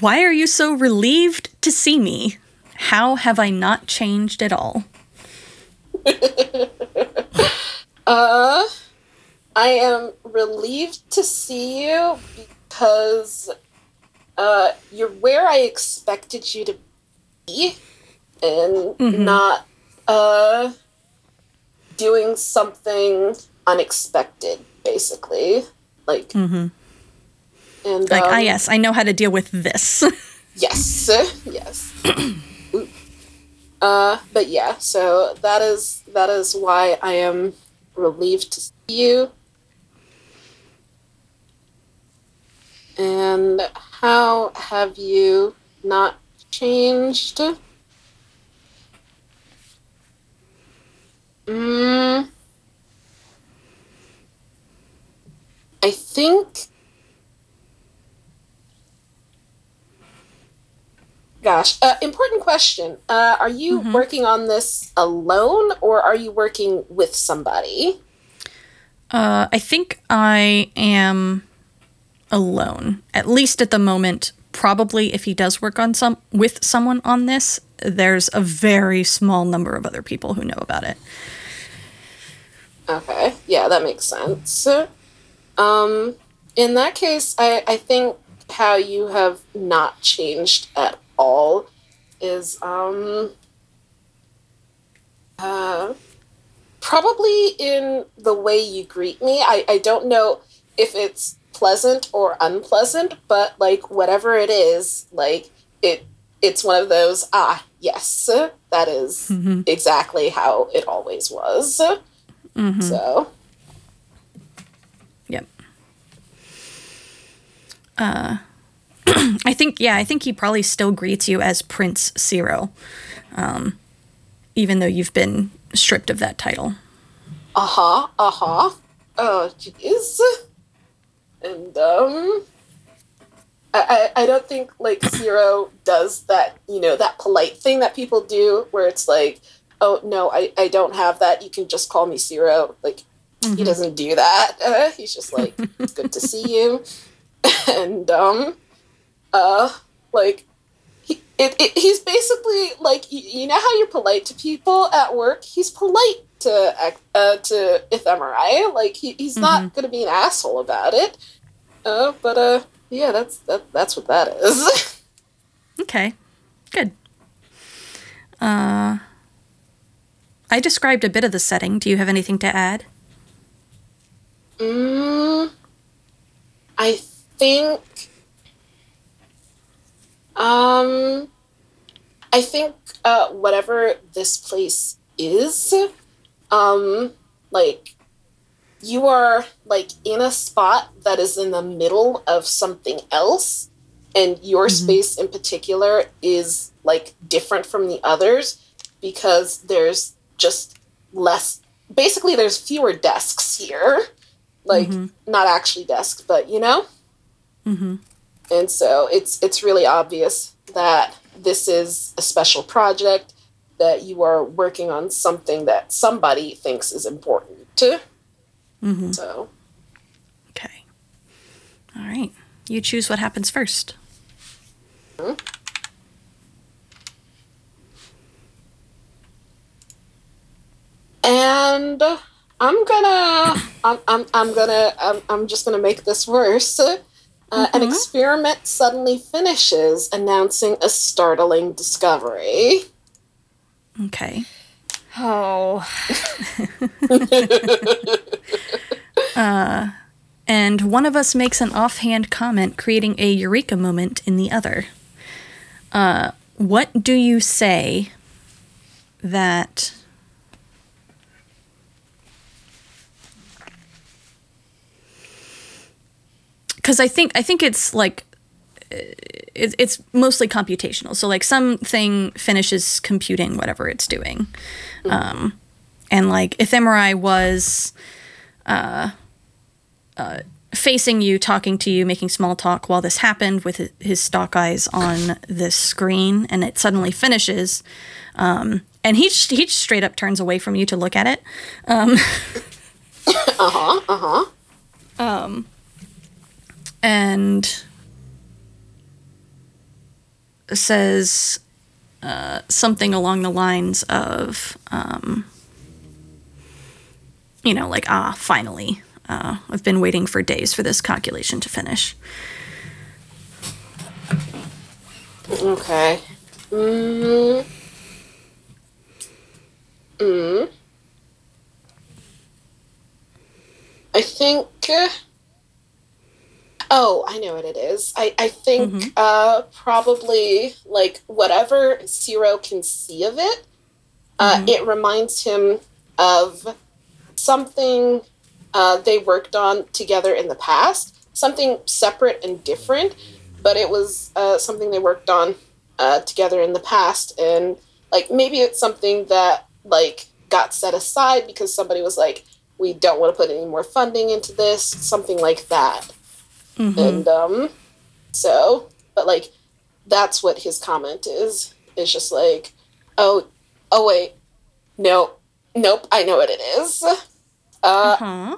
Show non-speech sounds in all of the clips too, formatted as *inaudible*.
Why are you so relieved to see me? How have I not changed at all? *laughs* uh, I am relieved to see you because uh, you're where I expected you to be and mm-hmm. not uh, doing something unexpected, basically. Like, mm-hmm. And like, ah, um, ah, yes, I know how to deal with this. *laughs* yes, *laughs* yes. *clears throat* uh, but yeah, so that is that is why I am relieved to see you. And how have you not changed? Mm, I think. Gosh, uh, important question. Uh, are you mm-hmm. working on this alone or are you working with somebody? Uh, I think I am alone, at least at the moment. Probably, if he does work on some with someone on this, there's a very small number of other people who know about it. Okay, yeah, that makes sense. Um, in that case, I, I think how you have not changed at all is um, uh, probably in the way you greet me. I, I don't know if it's pleasant or unpleasant, but like whatever it is, like it it's one of those ah yes that is mm-hmm. exactly how it always was Mm-hmm. So. Yep. Uh, I think yeah, I think he probably still greets you as Prince Ciro, um, even though you've been stripped of that title. Uh huh. Uh huh. Oh, jeez. And um, I, I I don't think like Ciro does that. You know that polite thing that people do, where it's like oh no i, I don't have that you can just call me Ciro. like mm-hmm. he doesn't do that uh, he's just like it's good to see you *laughs* and um uh like he, it, it, he's basically like you, know how you're polite to people at work he's polite to uh, to ephemerai like he, he's mm-hmm. not gonna be an asshole about it uh but uh yeah that's that that's what that is *laughs* okay good uh I described a bit of the setting. Do you have anything to add? Mm, I think. Um, I think uh, whatever this place is, um, like you are like in a spot that is in the middle of something else, and your mm-hmm. space in particular is like different from the others because there's just less basically there's fewer desks here like mm-hmm. not actually desks but you know mm-hmm. And so it's it's really obvious that this is a special project that you are working on something that somebody thinks is important to mm-hmm. so okay all right you choose what happens 1st mm-hmm. and I'm gonna, I'm, I'm, I'm gonna, I'm, I'm just gonna make this worse. Uh, mm-hmm. An experiment suddenly finishes, announcing a startling discovery. Okay. Oh. *laughs* uh, and one of us makes an offhand comment, creating a eureka moment in the other. Uh, what do you say that because I think I think it's like it, it's mostly computational. So like something finishes computing whatever it's doing, mm-hmm. um, and like ephemerai was. Uh, uh, facing you, talking to you, making small talk while this happened with his stalk eyes on this screen, and it suddenly finishes. Um, and he he straight up turns away from you to look at it. Um, *laughs* uh huh. Uh huh. Um, and says uh, something along the lines of, um, you know, like, ah, finally. Uh, I've been waiting for days for this calculation to finish. Okay. Mm. Mm. I think. Uh, oh, I know what it is. I, I think Mhm. uh, probably like whatever Zero can see of it, uh, it reminds him of something uh, they worked on together in the past, something separate and different, but it was uh, something they worked on uh, together in the past, and like maybe it's something that like got set aside because somebody was like, we don't want to put any more funding into this, something like that, Mhm. and um, so, but like that's what his comment is. Is just like, oh, oh wait, no, nope, I know what it is. Uh, huh.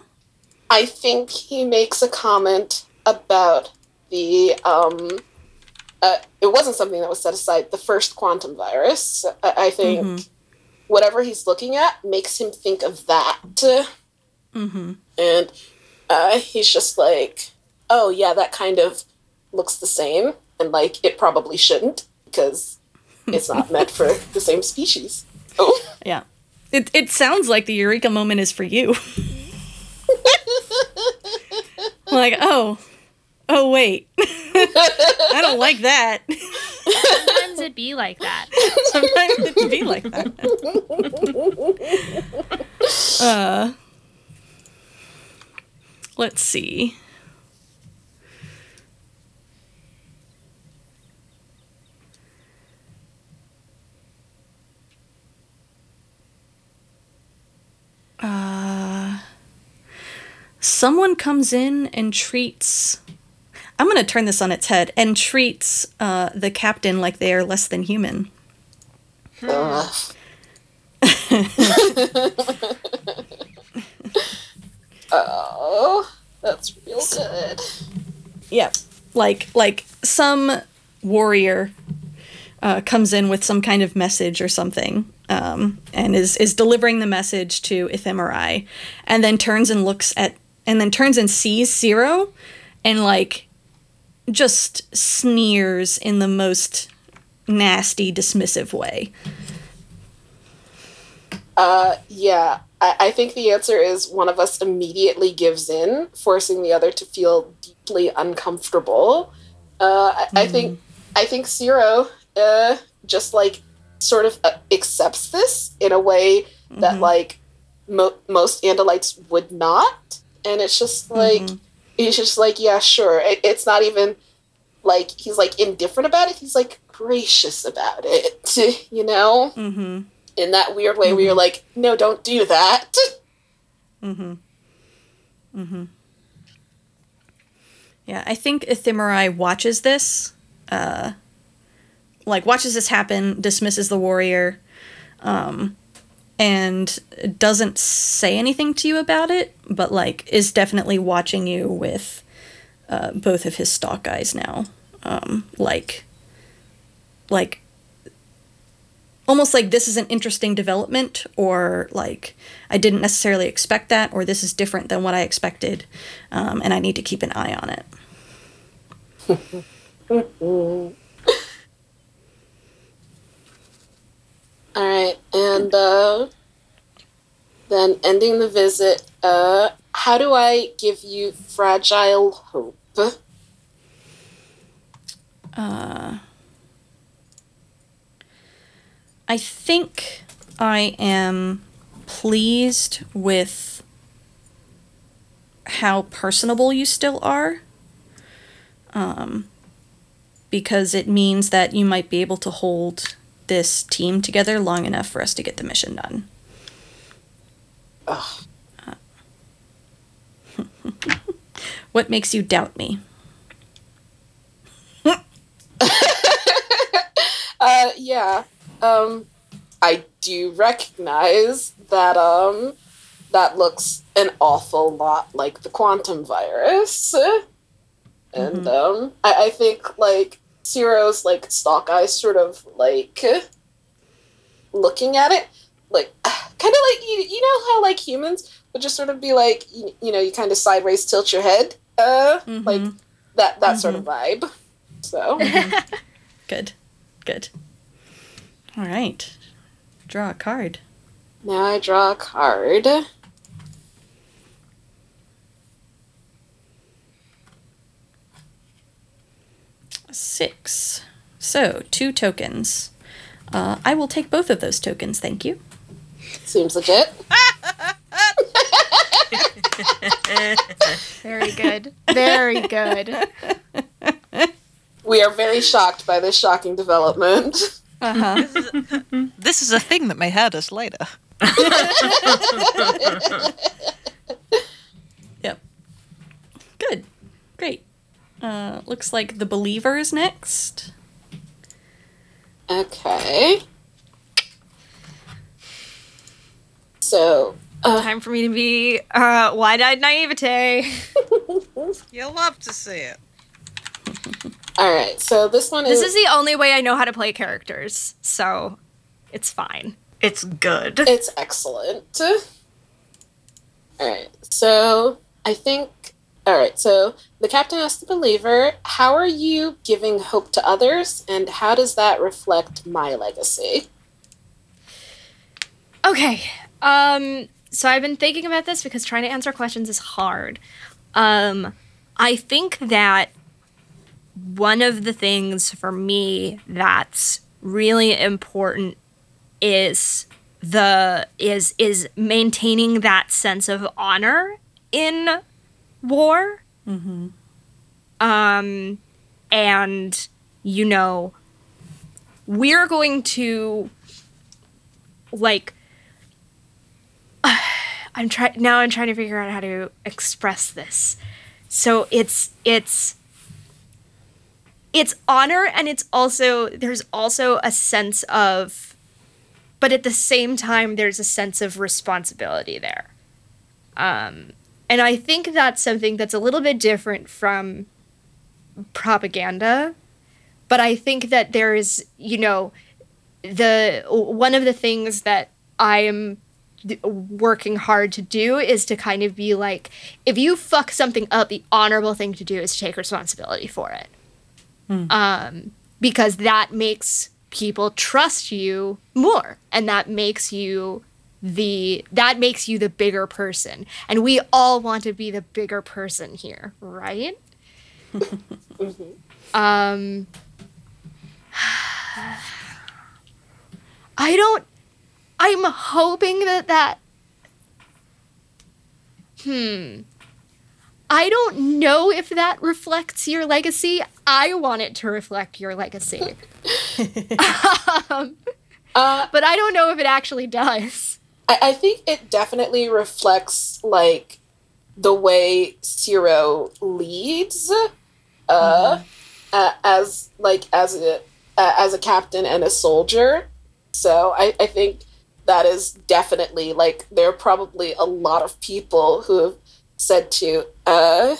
I think he makes a comment about the um uh, it wasn't something that was set aside the first quantum virus i, I think Mhm. whatever he's looking at makes him think of that Mm-hmm. and uh, he's just like oh yeah that kind of looks the same and like it probably shouldn't because it's not *laughs* meant for the same species oh Yeah. It, it sounds like the eureka moment is for you. *laughs* like, oh, oh, wait. *laughs* I don't like that. Sometimes it be like that. Sometimes it can be like that. Uh, let's see. Uh, someone comes in and treats. I'm going to turn this on its head and treats uh, the captain like they are less than human. Oh that's real good Yeah, like like some warrior uh, comes in with some kind of message or something, um, and is is delivering the message to Ephemerai, and then turns and looks at and then turns and sees Zero, and like just sneers in the most nasty, dismissive way. Uh, yeah, I, I think the answer is one of us immediately gives in, forcing the other to feel deeply uncomfortable. Uh, I, I think I think Zero uh, just like sort of uh, accepts this in a way that Mhm. like mo- most Andalites would not, and it's just like Mhm. he's just like yeah, sure. It, it's not even like he's like indifferent about it. He's like gracious about it, *laughs* you know Mm-hmm. in that weird way where you're like, no, don't do that. *laughs* Mm-hmm. Mm-hmm. Yeah, I think Ephemerai watches this, uh, like watches this happen, dismisses the warrior, um, and doesn't say anything to you about it, but like is definitely watching you with uh, both of his stalk eyes now, um, like, like almost like this is an interesting development or like i didn't necessarily expect that or this is different than what i expected um, and i need to keep an eye on it *laughs* All right, and uh, then ending the visit. Uh, how do I give you fragile hope? uh, i think i am pleased with how personable you still are um, because it means that you might be able to hold this team together long enough for us to get the mission done Ugh. *laughs* What makes you doubt me? *laughs* Uh, yeah. Um, I do recognize that. Um, that looks an awful lot like the quantum virus, and um, I, I think like Ciro's like stalk eyes sort of like looking at it, like *sighs* kind of like you, you know how like humans would just sort of be like you, you know you kind of sideways tilt your head, uh, Mhm. like that that sort of vibe. So Good. Good. All right. Draw a card. now I draw a card. Six. So, two tokens. Uh, I will take both of those tokens, thank you. Seems legit. *laughs* Very good. Very good. We are very shocked by this shocking development. Uh huh. This is a thing that may hurt us later. *laughs* yep. Good. Great. Uh, looks like the believer is next. Okay. So, uh, Time for me to be uh, wide-eyed naivete. *laughs* You'll love to see it. all right. So this one is. This is is the only way I know how to play characters, so it's fine. It's good. It's excellent. All right. So I think. All right. So the captain asked the believer, "How are you giving hope to others, and how does that reflect my legacy?" Okay. Um so I've been thinking about this because trying to answer questions is hard. Um I think that one of the things for me that's really important is the is is maintaining that sense of honor in war. Um and you know we're going to like *sighs* I'm trying now I'm trying to figure out how to express this. So it's it's it's honor and it's also there's also a sense of but at the same time there's a sense of responsibility there. Um and I think that's something that's a little bit different from propaganda. But I think that there is, you know, the one of the things that I am working hard to do is to kind of be like, if you fuck something up, the honorable thing to do is to take responsibility for it, um, because that makes people trust you more, and that makes you the that makes you the bigger person, and we all want to be the bigger person here, right? um. *sighs* I don't. I'm hoping that that. Hmm. I don't know if that reflects your legacy. I want it to reflect your legacy. *laughs* *laughs* um, Uh, but I don't know if it actually does. I, I think it definitely reflects like the way Ciro leads, uh, uh, as like as a uh, as a captain and a soldier. So I, I think that is definitely like there are probably a lot of people who have said to uh,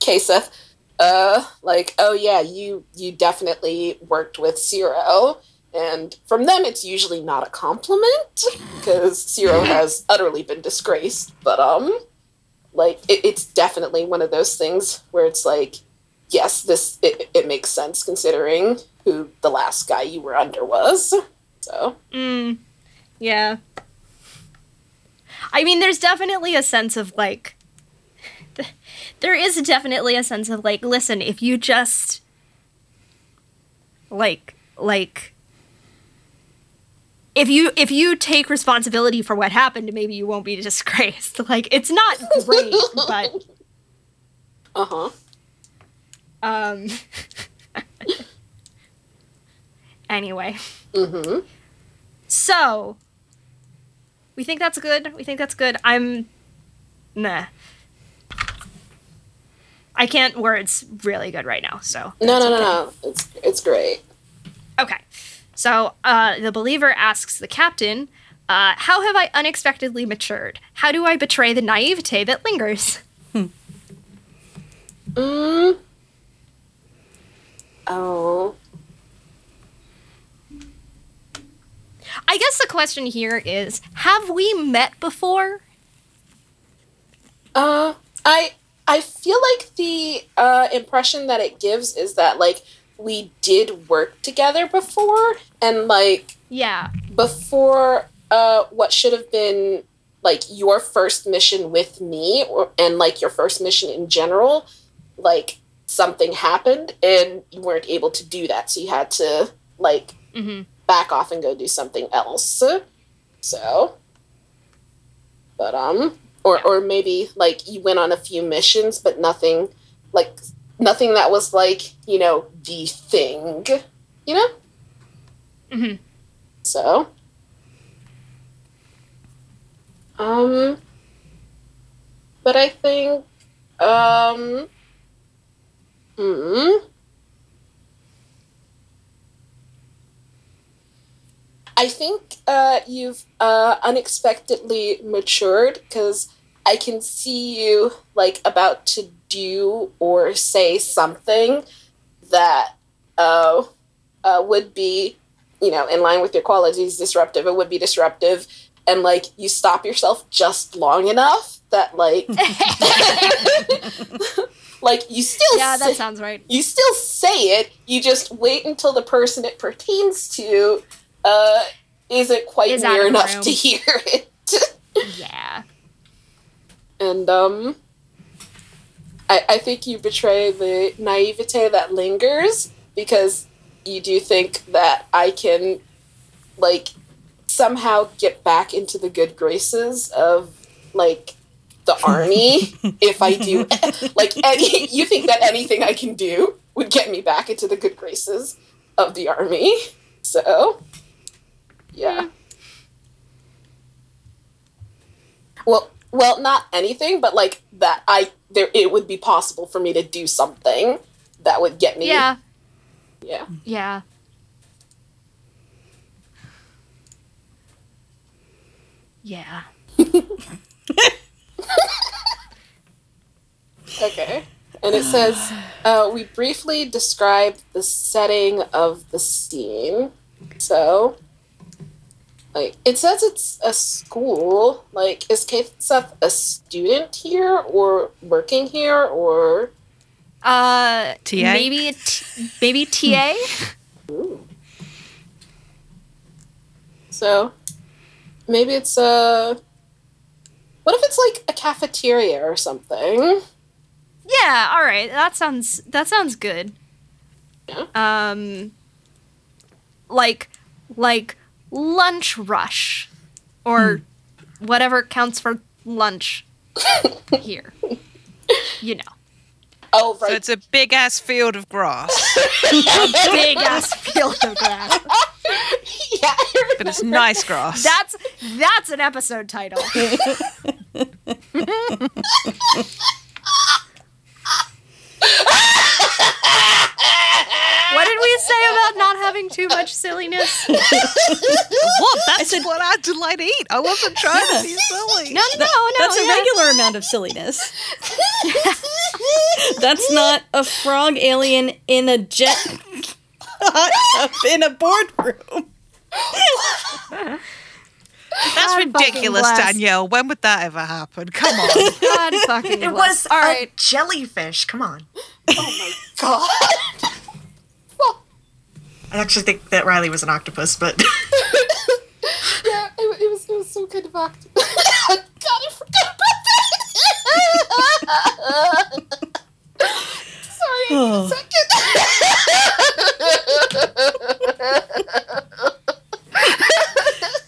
Kaseth, uh, like, oh yeah, you you definitely worked with Ciro. And from them, it's usually not a compliment because Ciro *laughs* has utterly been disgraced. But um, like it, it's definitely one of those things where it's like, yes, this it, it makes sense considering who the last guy you were under was. So Mm. Yeah. I mean, there's definitely a sense of like. *laughs* There is definitely a sense of like, listen, if you just. Like, like. If you if you take responsibility for what happened, maybe you won't be disgraced. *laughs* Like it's not great, but uh huh. um. *laughs* anyway, Mm-hmm. So, we think that's good. We think that's good. I'm, nah. I can't words really good right now. So No, no, no, no. It's it's great. Okay. So uh, the believer asks the captain, uh, "How have I unexpectedly matured? How do I betray the naivete that lingers?" Mm. Oh. I guess the question here is have we met before? Uh, I I feel like the uh, impression that it gives is that like we did work together before, and like Yeah. before uh, what should have been like your first mission with me, or and like your first mission in general, like something happened and you weren't able to do that, so you had to like Mm-hmm. back off and go do something else. So, but um, or or maybe like you went on a few missions, but nothing like nothing that was like you know the thing, you know. Mm-hmm. So, um, but I think um, hmm. I think uh, you've uh, unexpectedly matured because I can see you like about to do or say something that uh, uh, would be, you know, in line with your qualities, disruptive. It would be disruptive, and like you stop yourself just long enough that like, *laughs* like you still Yeah, say- that sounds right. you still say it. You just wait until the person it pertains to uh, isn't quite Is near enough room. to hear it. *laughs* Yeah. and um, I, I think you betray the naivete that lingers because you do think that I can, like, somehow get back into the good graces of, like, the *laughs* army if I do, like, any, you think that anything I can do would get me back into the good graces of the army. So, yeah. Hmm. Well, well, not anything, but like that I there it would be possible for me to do something that would get me. Yeah. Yeah. Yeah. Yeah. *laughs* Okay. And it says, uh, we briefly describe the setting of the scene. So, like, it says it's a school. Like, is Kaseth a student here or working here or. Uh, TA? maybe a t- maybe TA. Ooh. So, maybe it's a. What if it's like a cafeteria or something? yeah. All right. That sounds that sounds good. Yeah. Um, like like lunch rush, or hmm. whatever counts for lunch *laughs* here. You know, Oh, So right. it's a big ass field of grass, *laughs* big ass field of grass. *laughs* yeah, but it's nice grass. That's that's an episode title. What did we say about not having too much silliness? what? That's said- what I delight to eat. I wasn't trying to be silly. No, no, no, no. That's a regular amount of silliness. *laughs* That's not a frog alien in a jet *laughs* in a boardroom. *laughs* That's God fucking ridiculous. Danielle. When would that ever happen? Come on. *laughs* God fucking It bless. was all a right. jellyfish. Come on. Oh my god. I actually think that Riley was an octopus, but *laughs* yeah, it, it was it was so good of act. *laughs* god, I forgot about that. *sighs* Sorry, Oh.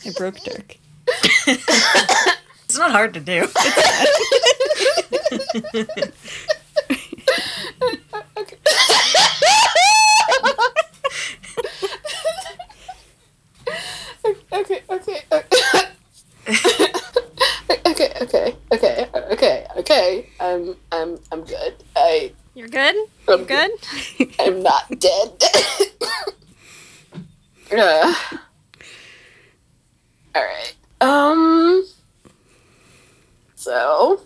I broke Dirk. It's not hard to do. okay, okay, okay. okay, okay, okay, okay, okay. I'm, I'm, I'm good. I, You're good? I'm Good? I'm not dead. *laughs* uh, all right. Um. So,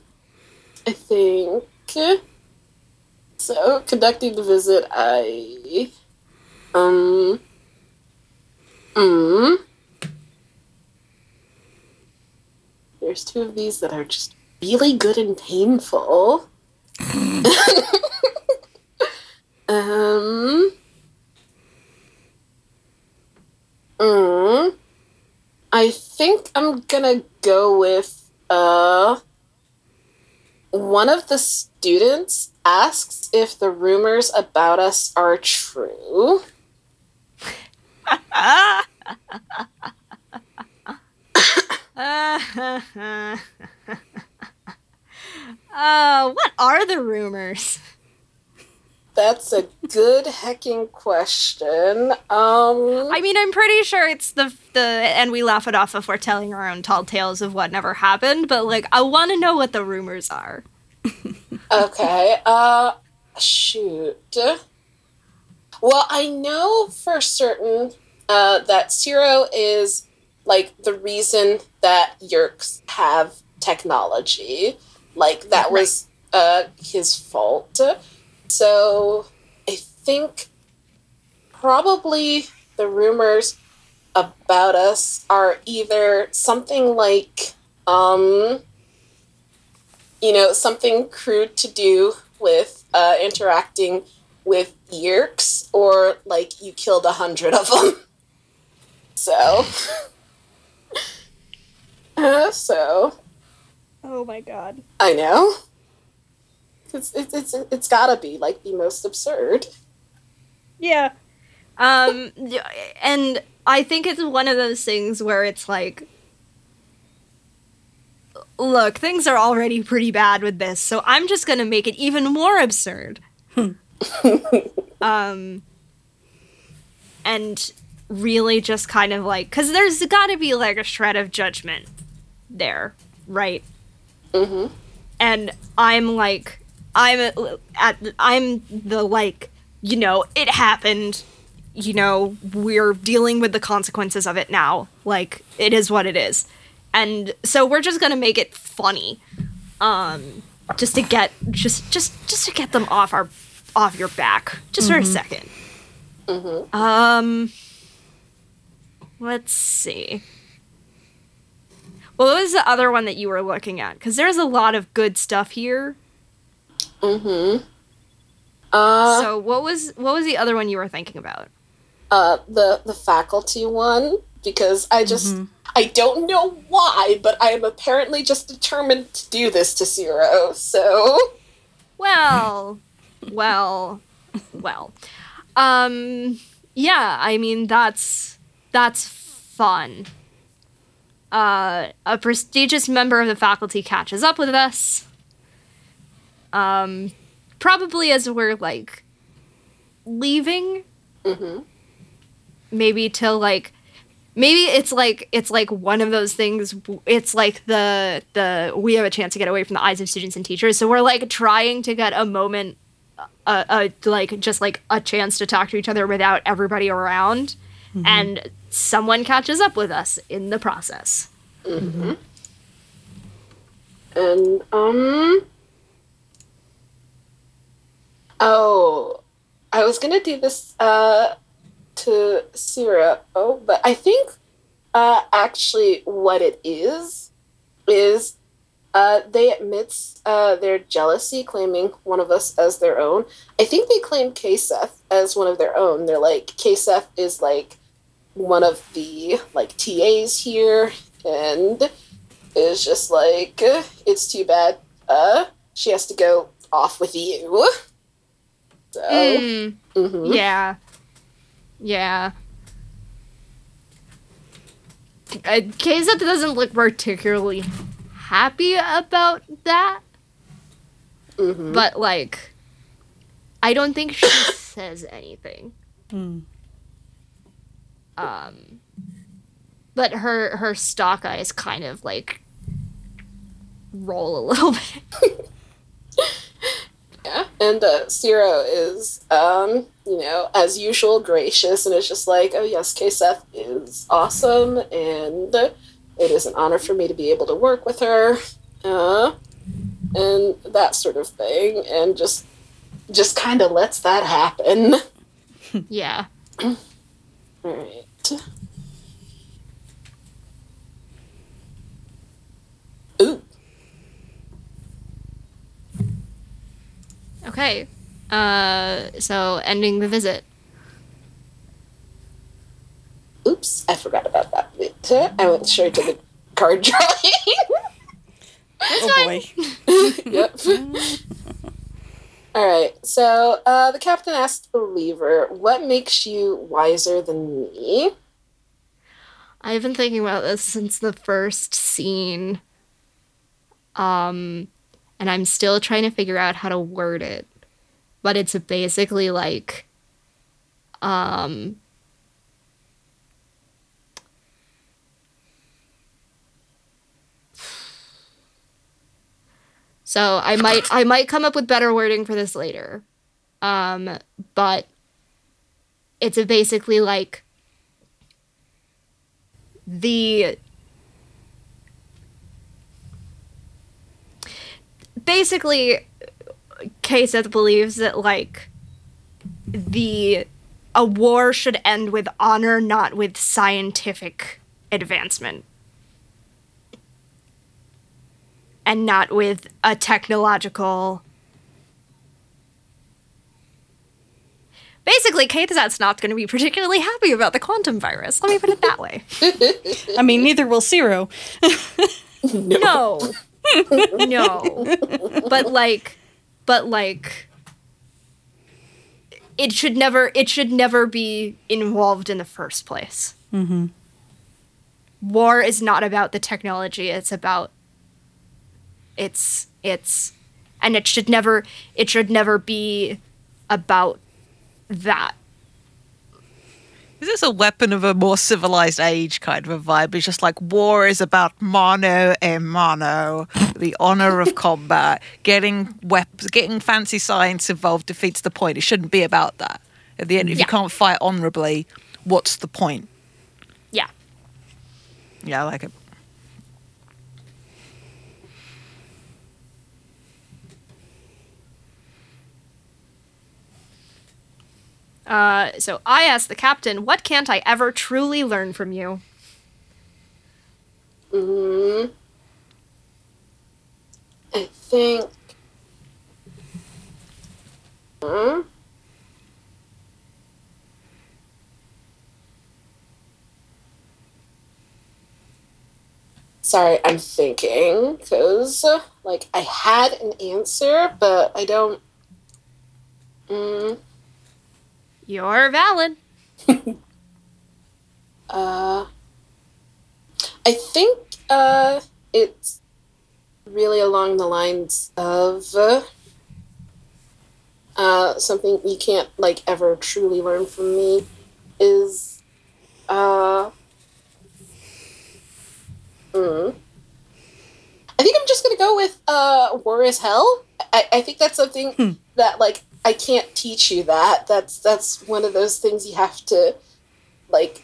I think. So, conducting the visit, I Um. Mm. There's two of these that are just really good and painful. *laughs* *laughs* um. Mm. I think I'm gonna go with uh. One of the students asks if the rumors about us are true. *laughs* uh, what are the rumors? That's a good hecking question. Um, I mean, I'm pretty sure it's the the, and we laugh it off if we're telling our own tall tales of what never happened. But like, I want to know what the rumors are. *laughs* okay. Uh, shoot. Well, I know for certain uh, that Zero is like the reason that Yeerks have technology. Like that was uh, his fault. So I think probably the rumors about us are either something like um you know something crude to do with uh, interacting with Yeerks or like you killed a hundred of them. *laughs* So *laughs* uh, so Oh my god. I know. It's, it's, it's, it's gotta be like the most absurd. Yeah. Um, and I think it's one of those things where it's like, look, things are already pretty bad with this, so I'm just gonna make it even more absurd. *laughs* um, and really just kind of like, because there's gotta be like a shred of judgment there, right? Mm-hmm. and I'm like, I'm at, I'm the like, you know, it happened. You know, we're dealing with the consequences of it now. Like, it is what it is, and so we're just gonna make it funny, um, just to get just just just to get them off our off your back, just for a 2nd Mm-hmm. Um, let's see. Well what was the other one that you were looking at? Because there's a lot of good stuff here. Mm-hmm. Uh, so what was what was the other one you were thinking about? uh, the the faculty one because I just I don't know why, but I am apparently just determined to do this to Zero. So Well, *laughs* well, well. Um, yeah. I mean, that's that's fun. Uh, a prestigious member of the faculty catches up with us. Um, probably as we're like leaving. Mhm. Maybe till like maybe it's like it's like one of those things it's like the the we have a chance to get away from the eyes of students and teachers. So we're like trying to get a moment uh, uh like just like a chance to talk to each other without everybody around. And someone catches up with us in the process. And um oh I was gonna do this uh to Zero, oh, but I think uh actually what it is is uh, they admits uh, their jealousy, claiming one of us as their own. I think they claim Kaseth as one of their own. They're like Kaseth is like one of the like TAs here, and is just like it's too bad. Uh, she has to go off with you. So, Mm, mhm. yeah yeah uh, Kaseth doesn't look particularly happy about that Mhm. but like i don't think she *coughs* says anything Hmm. um but her her stalk eyes kind of like roll a little bit *laughs* Yeah, and uh, Zero is, um, you know, as usual, gracious, and is just like, oh yes, Kaseth is awesome, and it is an honor for me to be able to work with her, uh, and that sort of thing, and just, just kind of lets that happen. *laughs* yeah *clears throat* Alright. Ooh. Okay. Uh, so ending the visit. Oops, I forgot about that bit. I went straight to the card drawing. oh boy. *laughs* yep. All right. So uh, the captain asked the believer, "What makes you wiser than me?" I've been thinking about this since the first scene. Um, and I'm still trying to figure out how to word it. But it's basically like um So I might I might come up with better wording for this later. Um, but it's basically like the basically Kaseth believes that like the a war should end with honor not with scientific advancement and not with a technological Basically, Kaseth's not going to be particularly happy about the quantum virus. Let me put it that way. *laughs* I mean, neither will Zero. *laughs* No. no. But like but like it should never it should never be involved in the first place. Mm-hmm. War is not about the technology, it's about it's it's and it should never it should never be about that. Is this a weapon of a more civilized age kind of a vibe? It's just like war is about mano a mano, the honor of combat. Getting weapons, getting fancy science involved defeats the point. It shouldn't be about that. At the end, if Yeah. you can't fight honorably, what's the point? Yeah. Yeah, I like it. Uh, so I asked the captain, "What can't I ever truly learn from you?" Mm, I think. Hmm? Sorry, I'm thinking because, like, I had an answer, but I don't. Mm, You're valid. *laughs* Uh, I think uh, it's really along the lines of uh, something you can't like ever truly learn from me is uh, mm, I think I'm just gonna go with uh, war is hell. I, I think that's something that like I can't teach you that. That's that's one of those things you have to like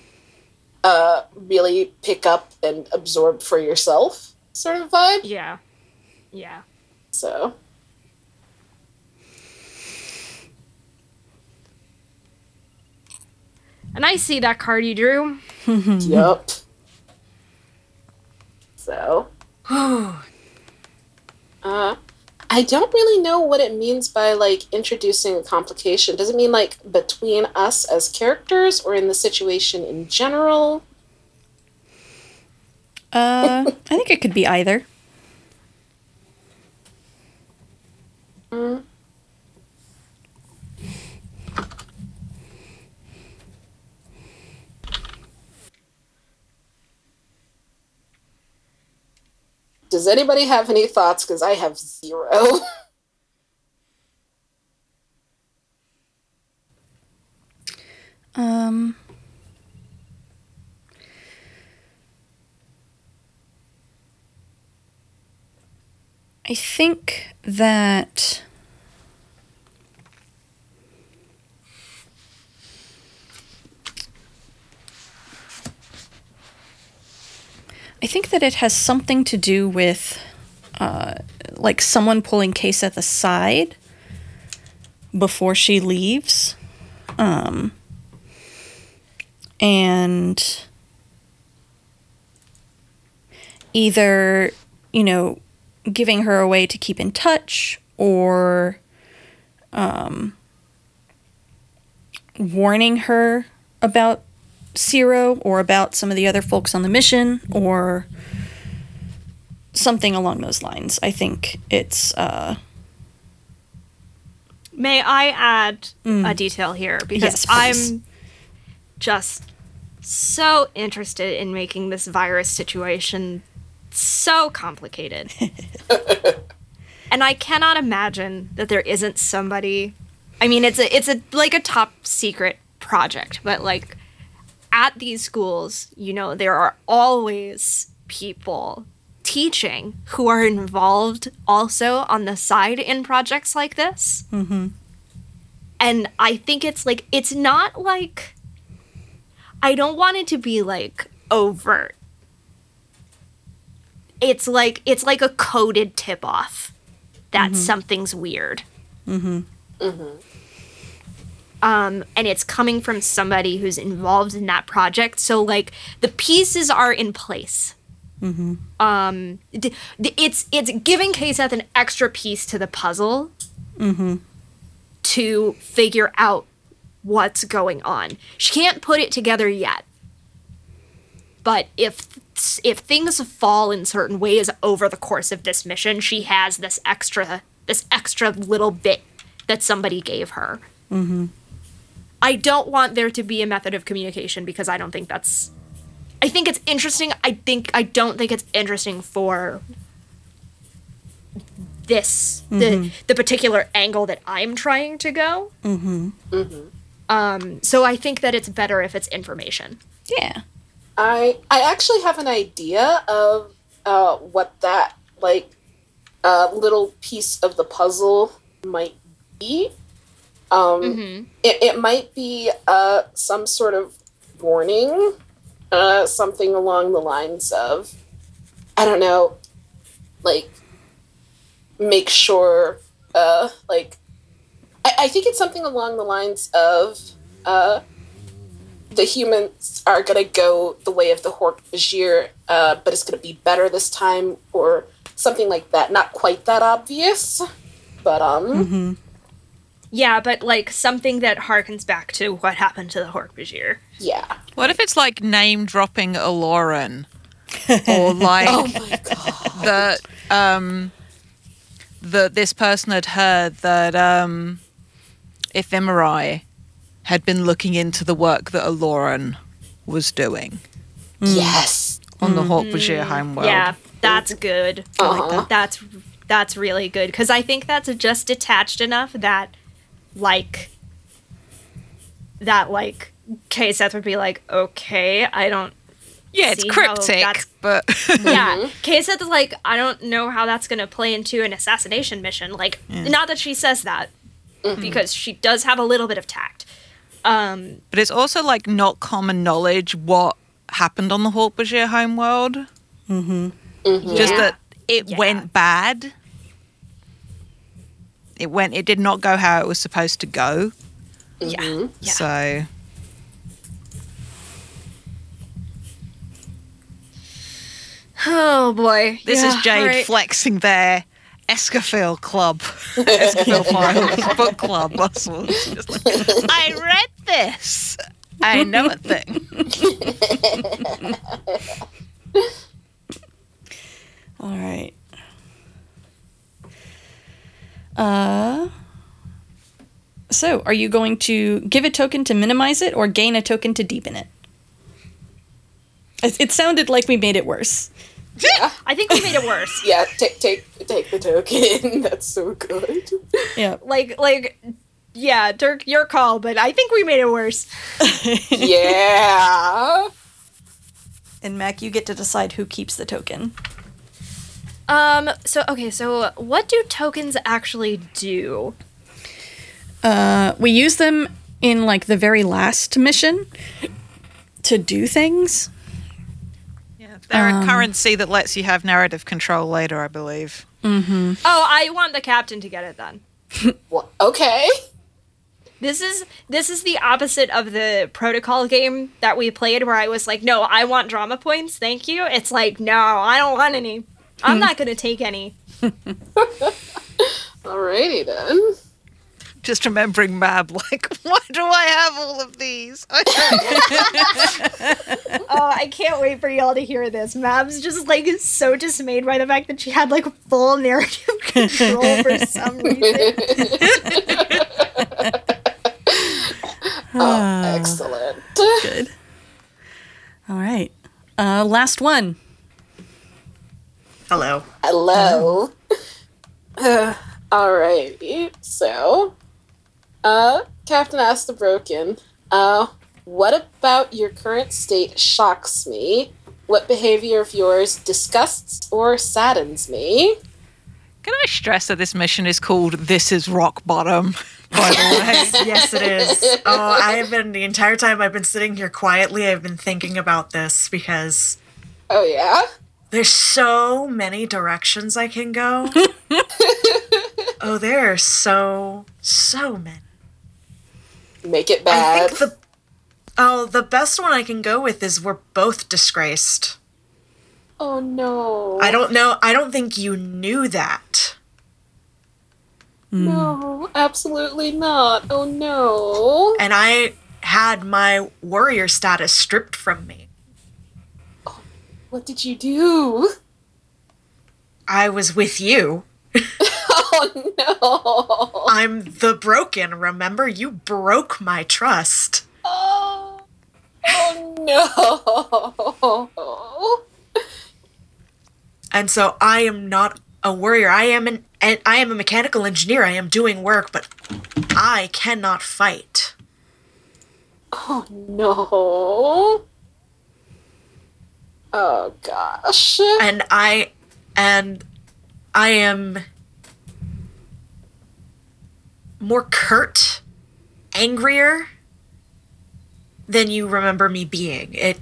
uh, really pick up and absorb for yourself sort of vibe. Yeah. Yeah. So And I see that card you drew. *laughs* yep. So *sighs* uh, I don't really know what it means by like introducing a complication. Does it mean like between us as characters or in the situation in general? Uh, I think it could be either. Mm. Does anybody have any thoughts? Because I have zero. *laughs* Um, I think that I think that it has something to do with uh, like someone pulling Case at the side before she leaves. Um, and either, you know, giving her a way to keep in touch or um, warning her about Zero or about some of the other folks on the mission or something along those lines. I think it's uh, May I add a detail here because Yes. I'm just so interested in making this virus situation so complicated. *laughs* and I cannot imagine that there isn't somebody I mean it's a it's a like a top secret project, but like at these schools, you know, there are always people teaching who are involved also on the side in projects like this. Mm-hmm. And I think it's like, it's not like, I don't want it to be like overt. It's like, it's like a coded tip off that mm-hmm. something's weird. Mm-hmm. Mm-hmm. Um, and it's coming from somebody who's involved in that project. So like the pieces are in place. Um, d- d- it's it's giving Kaseth an extra piece to the puzzle to figure out what's going on. She can't put it together yet. But if if things fall in certain ways over the course of this mission, she has this extra this extra little bit that somebody gave her. I don't want there to be a method of communication because I don't think that's. I think it's interesting. I think I don't think it's interesting for this the the particular angle that I'm trying to go. Mm-hmm. Um. So I think that it's better if it's information. yeah. I I actually have an idea of uh, what that like uh, little piece of the puzzle might be. Um, it, it might be uh, some sort of warning, uh, something along the lines of, I don't know, like make sure, uh, like I, I think it's something along the lines of. Uh, the humans are gonna go the way of the Hork Bajir, uh, but it's gonna be better this time, or something like that. Not quite that obvious, but um, Yeah, but like something that harkens back to what happened to the Hork Bajir. yeah. What if it's like name dropping Alloran? or *laughs* like Oh my god. that um that this person had heard that um Ephemerai had been looking into the work that Alloran was doing yes. on the Hork Bajir homeworld. Yeah, that's good. Uh-huh. That's that's really good because I think that's just detached enough that like that like Kaseth would be like, okay, I don't Yeah, it's cryptic, *laughs* but yeah. *laughs* Kaseth is like, I don't know how that's gonna play into an assassination mission. Like not that she says that. Because she does have a little bit of tact. Um but it's also like not common knowledge what happened on the Hork Bajir homeworld. Mhm just yeah. that it Yeah. went bad. It went. It did not go how it was supposed to go. yeah. Mm-hmm. Yeah. So Oh boy. this Yeah, is Jade alright. flexing their Escafil Club, Escafil *laughs* Files book club muscles. Like, I read this. I know a thing. *laughs* All right. Uh. So, are you going to give a token to minimize it or gain a token to deepen it? It, it sounded like we made it worse. Yeah. *laughs* I think we made it worse. *laughs* Yeah. Take take take the token. *laughs* That's so good. Yeah. like like yeah, Dirk, your call, but I think we made it worse. yeah. And Mac, you get to decide who keeps the token. Um so okay, so what do tokens actually do? Uh, we use them in like the very last mission to do things. Yeah, they're a currency that lets you have narrative control later, I believe. Oh, I want the captain to get it then. *laughs* Well, okay. This is this is the opposite of the protocol game that we played where I was like, "No, I want drama points. Thank you." It's like, "No, I don't want any. I'm not going to take any." *laughs* Alrighty then. Just remembering Mab, like, *laughs* why do I have all of these? *laughs* Oh, I can't wait for y'all to hear this. Mab's just like so dismayed by the fact that she had like full narrative control for some reason. Oh, *sighs* excellent. Good. All right. Uh, last one. Hello. Hello. Uh, *laughs* *sighs* alrighty. So, uh, Captain asked the broken. Uh, what about your current state shocks me? What behavior of yours disgusts or saddens me? Can I stress that this mission is called This is Rock Bottom, *laughs* by the way? Yes, it is. Oh, I have been the entire time I've been sitting here quietly. I've been thinking about this because Oh yeah. There's so many directions I can go. *laughs* oh, there are so so many. Make it I bad. think the oh the best one I can go with is we're both disgraced. oh no. I don't know. I don't think you knew that. Hmm. No, absolutely not. Oh no. And I had my warrior status stripped from me. What did you do? I was with you. *laughs* Oh no. I'm the broken, remember? You broke my trust. Oh, oh no. And so I am not a warrior. I am an and I am a mechanical engineer. I am doing work, but I cannot fight. Oh no. Oh gosh. And I and I am more curt, angrier than you remember me being. It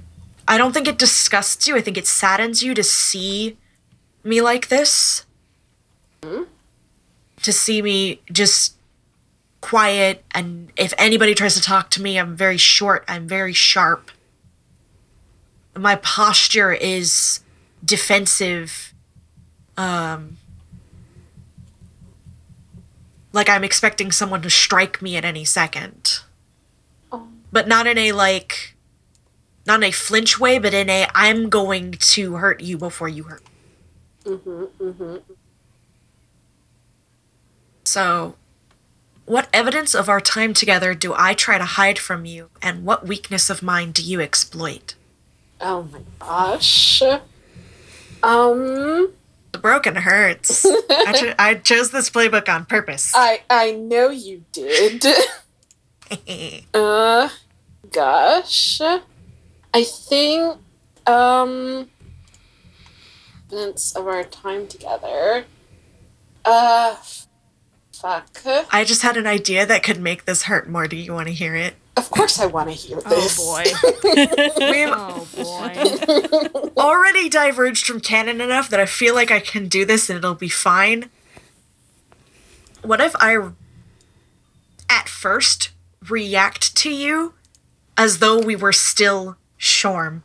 I don't think it disgusts you. I think it saddens you to see me like this. Hmm? To see me just quiet and if anybody tries to talk to me, I'm very short, I'm very sharp. My posture is defensive um like I'm expecting someone to strike me at any second. Oh. But not in a like not in a flinch way, but in a I'm going to hurt you before you hurt. Mm-hmm, mm-hmm. So what evidence of our time together do I try to hide from you, and what weakness of mine do you exploit? Oh my gosh. Um, The broken hurts. I, cho- I chose this playbook on purpose. *laughs* I I know you did. *laughs* Uh, gosh. I think, um, of our time together. Uh, fuck. I just had an idea that could make this hurt more. Do you want to hear it? Of course I want to hear oh, this. *laughs* We've Oh boy. *laughs* already diverged from canon enough that I feel like I can do this and it'll be fine. What if I, at first, react to you as though we were still Shorm?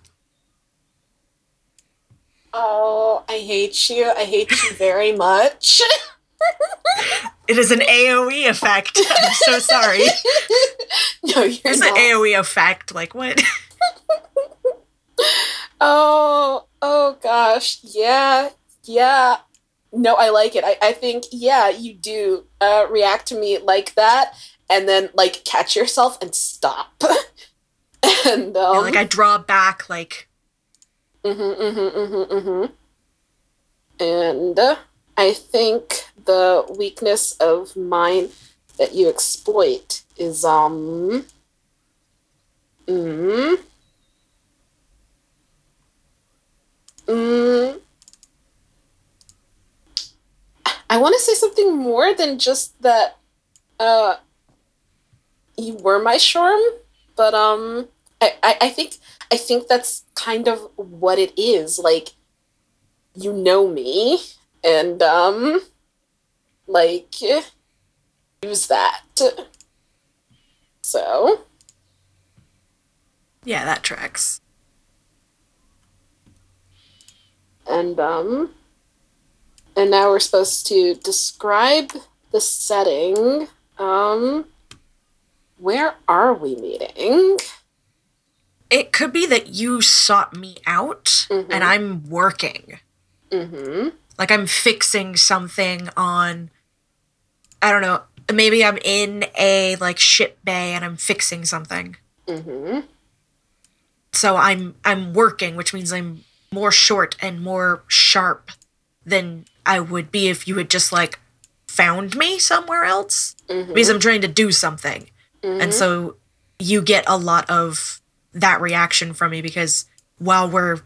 Oh, I hate you. I hate you very much. *laughs* It is an AoE effect. *laughs* I'm so sorry. *laughs* no, you're It's an. AoE effect. Like, what? *laughs* Oh, oh gosh. Yeah, yeah. No, I like it. I, I think, yeah, you do uh, react to me like that and then, like, catch yourself and stop. and, um, like, I draw back, like, Mm-hmm, mm-hmm, mm-hmm, mm-hmm. And uh, I think the weakness of mine that you exploit is um. Mm, mm, I want to say something more than just that. Uh, you were my shorm, but um, I, I, I think I think that's kind of what it is. Like, you know me, and um, like, use that. So, Yeah, that tracks. and um, and now we're supposed to describe the setting. Um, where are we meeting? It could be that you sought me out and I'm working. Mm-hmm. Like I'm fixing something on I don't know, maybe I'm in a like ship bay and I'm fixing something. Mm-hmm. So I'm I'm working, which means I'm more short and more sharp than I would be if you had just like found me somewhere else. Because I'm trying to do something. And so you get a lot of that reaction from me because while we're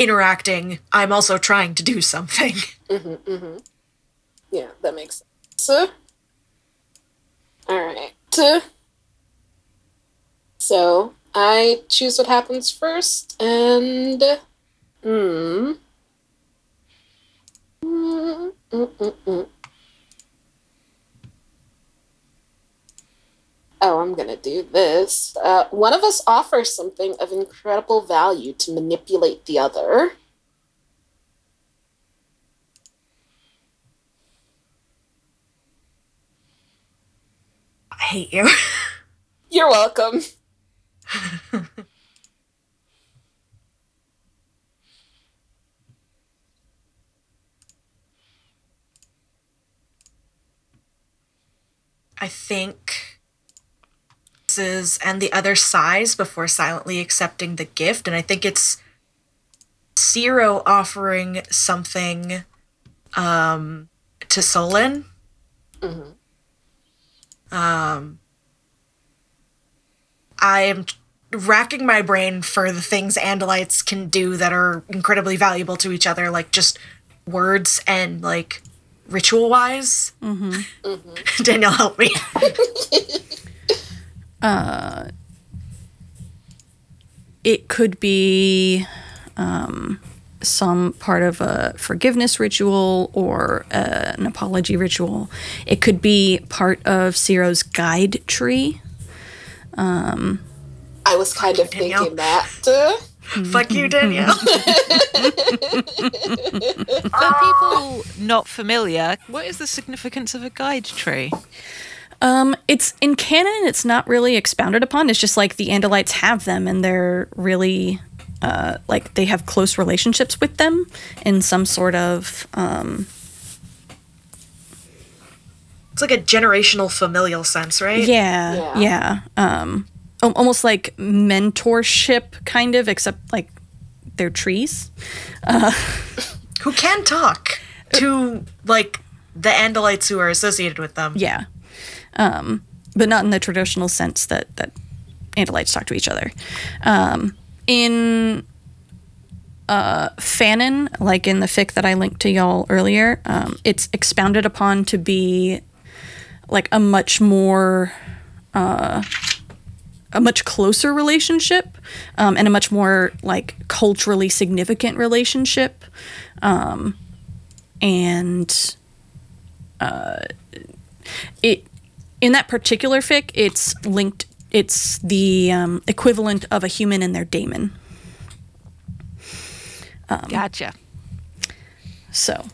interacting, I'm also trying to do something. Yeah, that makes sense. All right. So I choose what happens first, and hmm. Mm, mm, mm, mm. Oh, I'm gonna do this. Uh, one of us offers something of incredible value to manipulate the other. I hate you. *laughs* You're welcome. *laughs* I think this and the other size before silently accepting the gift, and I think it's Zero offering something um to Solon. Um I am racking my brain for the things Andalites can do that are incredibly valuable to each other, like just words and like ritual wise. Mm-hmm. *laughs* Danielle, help me. *laughs* it could be um, some part of a forgiveness ritual or uh, an apology ritual. It could be part of Ciro's guide tree. I was kind of Danielle. thinking that. Uh, *laughs* Fuck you, Danielle. *laughs* For people not familiar, what is the significance of a guide tree? Um, it's in canon. It's not really expounded upon. It's just like the Andalites have them, and they're really uh, like they have close relationships with them in some sort of um, It's like a generational familial sense, right? yeah, Yeah. yeah, Um, almost like mentorship, kind of, except like they're trees. *laughs* Who can talk to like the Andalites who are associated with them. Yeah. Um, but not in the traditional sense that that Andalites talk to each other. Um, in uh, Fanon, like in the fic that I linked to y'all earlier, um, it's expounded upon to be like a much more uh, a much closer relationship um, and a much more like culturally significant relationship um, and uh, it in that particular fic it's linked it's the um, equivalent of a human and their daemon Gotcha. so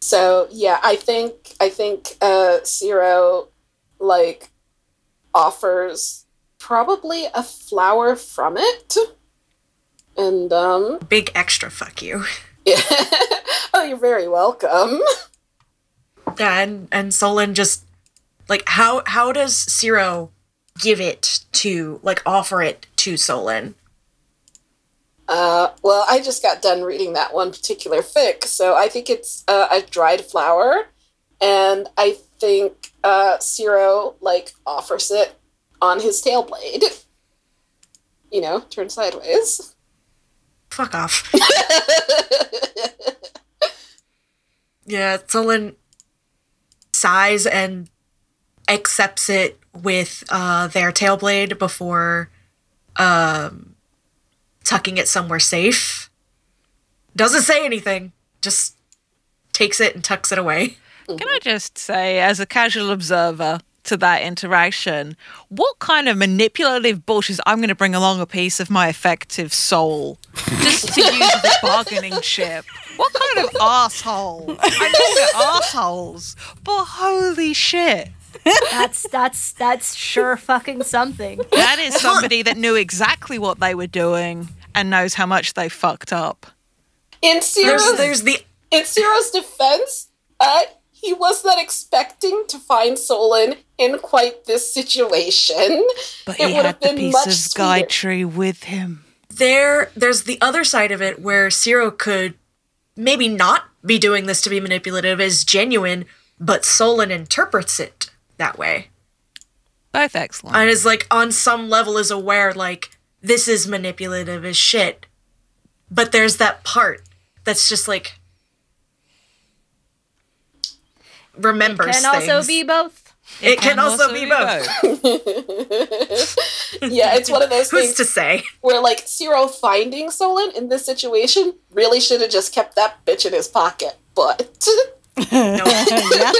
So yeah, I think I think uh Zero like offers probably a flower from it. And um Big extra fuck you. yeah. *laughs* oh you're very welcome. Yeah, and and Solon just like how how does Zero give it to like offer it to Solon? Uh well I just got done reading that one particular fic, so I think it's uh, a dried flower and I think uh Zero like offers it on his tail blade. You know, turn sideways. Fuck off. *laughs* yeah, Solon sighs and accepts it with uh, their tail blade before um, tucking it somewhere safe. Doesn't say anything, just takes it and tucks it away. Can I just say, as a casual observer, to that interaction, what kind of manipulative bullshit is I'm going to bring along a piece of my effective soul just to use as *laughs* bargaining chip? What kind of asshole? I know they're assholes, but holy shit. That's that's that's sure fucking something. That is somebody that knew exactly what they were doing and knows how much they fucked up. In There's, there's the in Ciro's defense, uh, he was not expecting to find Solon in quite this situation. But It he would had have the piece of sweeter. Sky Tree with him. there there's the other side of it where Ciro could maybe not be doing this to be manipulative is genuine, but Solon interprets it that way. Both excellent. And is like on some level is aware like this is manipulative as shit. But there's that part that's just like remembers It Can also be both. it, can, also, be both. *laughs* Yeah, it's one of those Who's things to say? where like Ciro finding Solon in this situation really should have just kept that bitch in his pocket. But *laughs* No. *laughs* yeah.